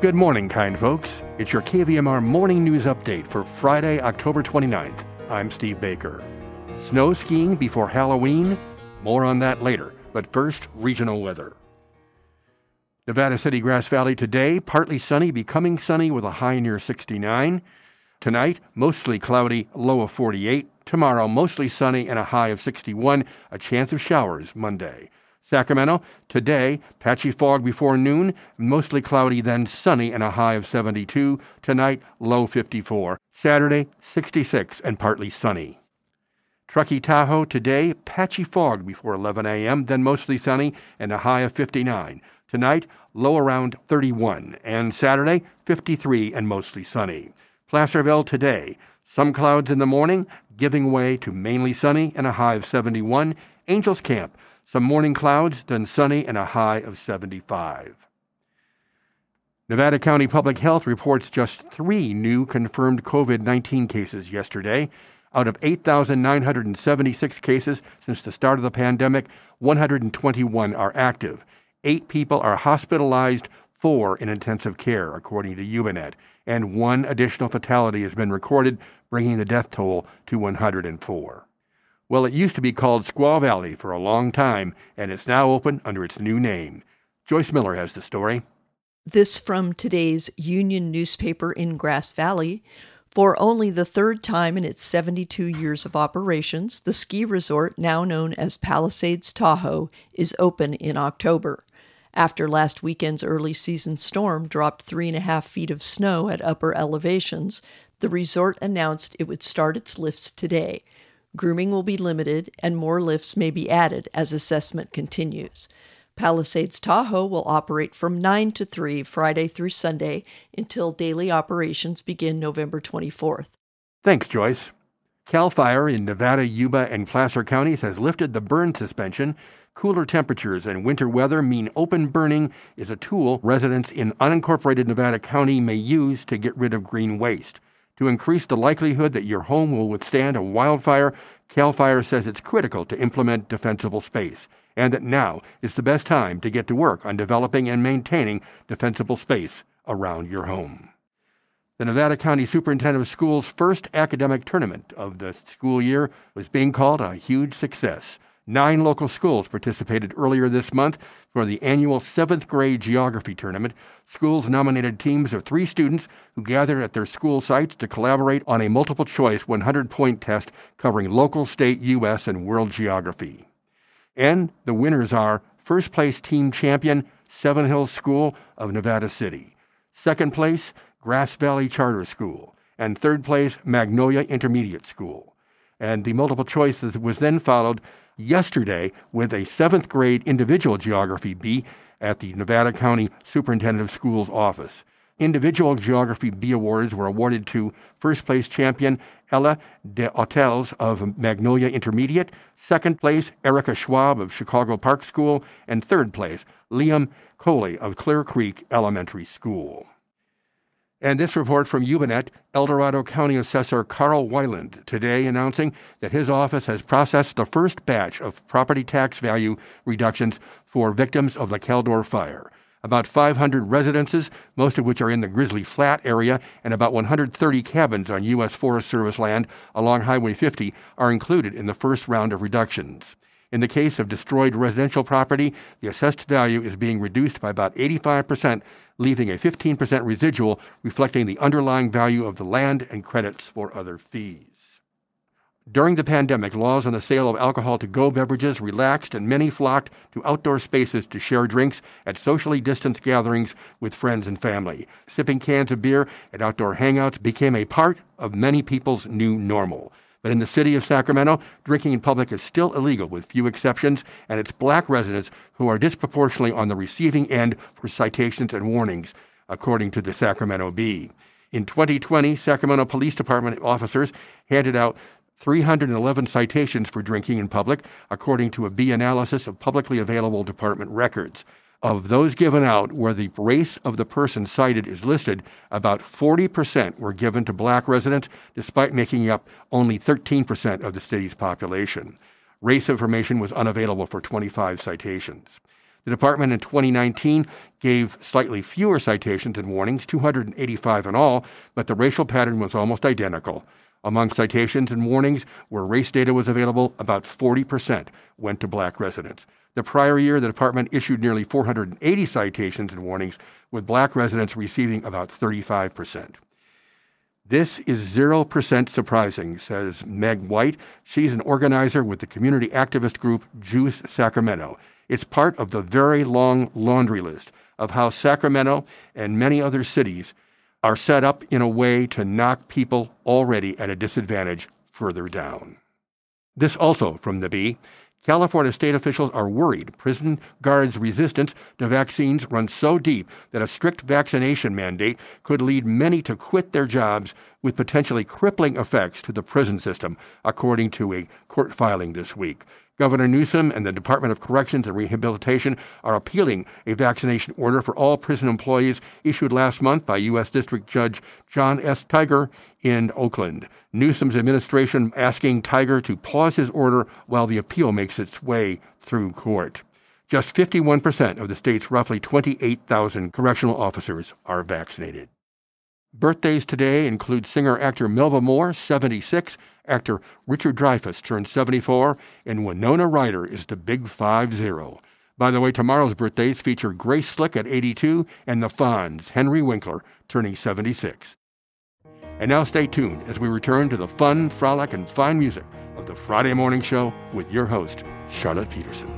Good morning, kind folks. It's your KVMR morning news update for Friday, October 29th. I'm Steve Baker. Snow skiing before Halloween? More on that later, but first, regional weather. Nevada City, Grass Valley today, partly sunny, becoming sunny with a high near 69. Tonight, mostly cloudy, low of 48. Tomorrow, mostly sunny and a high of 61. A chance of showers Monday. Sacramento, today, patchy fog before noon, mostly cloudy, then sunny and a high of 72. Tonight, low 54. Saturday, 66 and partly sunny. Truckee Tahoe, today, patchy fog before 11 a.m., then mostly sunny and a high of 59. Tonight, low around 31. And Saturday, 53 and mostly sunny. Placerville, today, some clouds in the morning, giving way to mainly sunny and a high of 71. Angels Camp, some morning clouds, then sunny and a high of 75. Nevada County Public Health reports just three new confirmed COVID 19 cases yesterday. Out of 8,976 cases since the start of the pandemic, 121 are active. Eight people are hospitalized, four in intensive care, according to YubaNet, and one additional fatality has been recorded, bringing the death toll to 104. Well, it used to be called Squaw Valley for a long time, and it's now open under its new name. Joyce Miller has the story. This from today's Union newspaper in Grass Valley. For only the third time in its 72 years of operations, the ski resort, now known as Palisades Tahoe, is open in October. After last weekend's early season storm dropped three and a half feet of snow at upper elevations, the resort announced it would start its lifts today. Grooming will be limited, and more lifts may be added as assessment continues. Palisades Tahoe will operate from 9 to 3 Friday through Sunday until daily operations begin November 24th. Thanks, Joyce. CAL FIRE in Nevada, Yuba, and Placer counties has lifted the burn suspension. Cooler temperatures and winter weather mean open burning is a tool residents in unincorporated Nevada County may use to get rid of green waste. To increase the likelihood that your home will withstand a wildfire, CAL FIRE says it's critical to implement defensible space, and that now is the best time to get to work on developing and maintaining defensible space around your home. The Nevada County Superintendent of Schools' first academic tournament of the school year was being called a huge success. Nine local schools participated earlier this month for the annual seventh grade geography tournament. Schools nominated teams of three students who gathered at their school sites to collaborate on a multiple choice 100 point test covering local, state, U.S., and world geography. And the winners are first place team champion, Seven Hills School of Nevada City, second place, Grass Valley Charter School, and third place, Magnolia Intermediate School. And the multiple choice was then followed yesterday with a seventh grade individual geography Bee at the Nevada County Superintendent of Schools office. Individual Geography Bee awards were awarded to first place champion Ella de Hotels of Magnolia Intermediate, second place Erica Schwab of Chicago Park School, and third place Liam Coley of Clear Creek Elementary School. And this report from YubaNet, El Dorado County Assessor Carl Weiland today announcing that his office has processed the first batch of property tax value reductions for victims of the Caldor fire. About 500 residences, most of which are in the Grizzly Flat area, and about 130 cabins on U.S. Forest Service land along Highway 50 are included in the first round of reductions. In the case of destroyed residential property, the assessed value is being reduced by about 85%, leaving a 15% residual reflecting the underlying value of the land and credits for other fees. During the pandemic, laws on the sale of alcohol to go beverages relaxed, and many flocked to outdoor spaces to share drinks at socially distanced gatherings with friends and family. Sipping cans of beer at outdoor hangouts became a part of many people's new normal. But in the city of Sacramento, drinking in public is still illegal with few exceptions, and it's black residents who are disproportionately on the receiving end for citations and warnings, according to the Sacramento Bee. In 2020, Sacramento Police Department officers handed out 311 citations for drinking in public, according to a Bee analysis of publicly available department records. Of those given out where the race of the person cited is listed, about 40% were given to black residents, despite making up only 13% of the city's population. Race information was unavailable for 25 citations. The department in 2019 gave slightly fewer citations and warnings, 285 in all, but the racial pattern was almost identical. Among citations and warnings where race data was available, about 40% went to black residents. The prior year, the department issued nearly 480 citations and warnings, with black residents receiving about 35%. This is 0% surprising, says Meg White. She's an organizer with the community activist group Juice Sacramento. It's part of the very long laundry list of how Sacramento and many other cities are set up in a way to knock people already at a disadvantage further down. This also from the Bee. California state officials are worried prison guards' resistance to vaccines runs so deep that a strict vaccination mandate could lead many to quit their jobs with potentially crippling effects to the prison system, according to a court filing this week. Governor Newsom and the Department of Corrections and Rehabilitation are appealing a vaccination order for all prison employees issued last month by U.S. District Judge John S. Tigar in Oakland. Newsom's administration asking Tigar to pause his order while the appeal makes its way through court. Just 51% of the state's roughly 28,000 correctional officers are vaccinated. Birthdays today include singer actor Melba Moore, 76, actor Richard Dreyfuss turned 74, and Winona Ryder is the big 5 0. By the way, tomorrow's birthdays feature Grace Slick at 82 and the Fonz, Henry Winkler, turning 76. And now stay tuned as we return to the fun, frolic, and fine music of the Friday Morning Show with your host, Charlotte Peterson.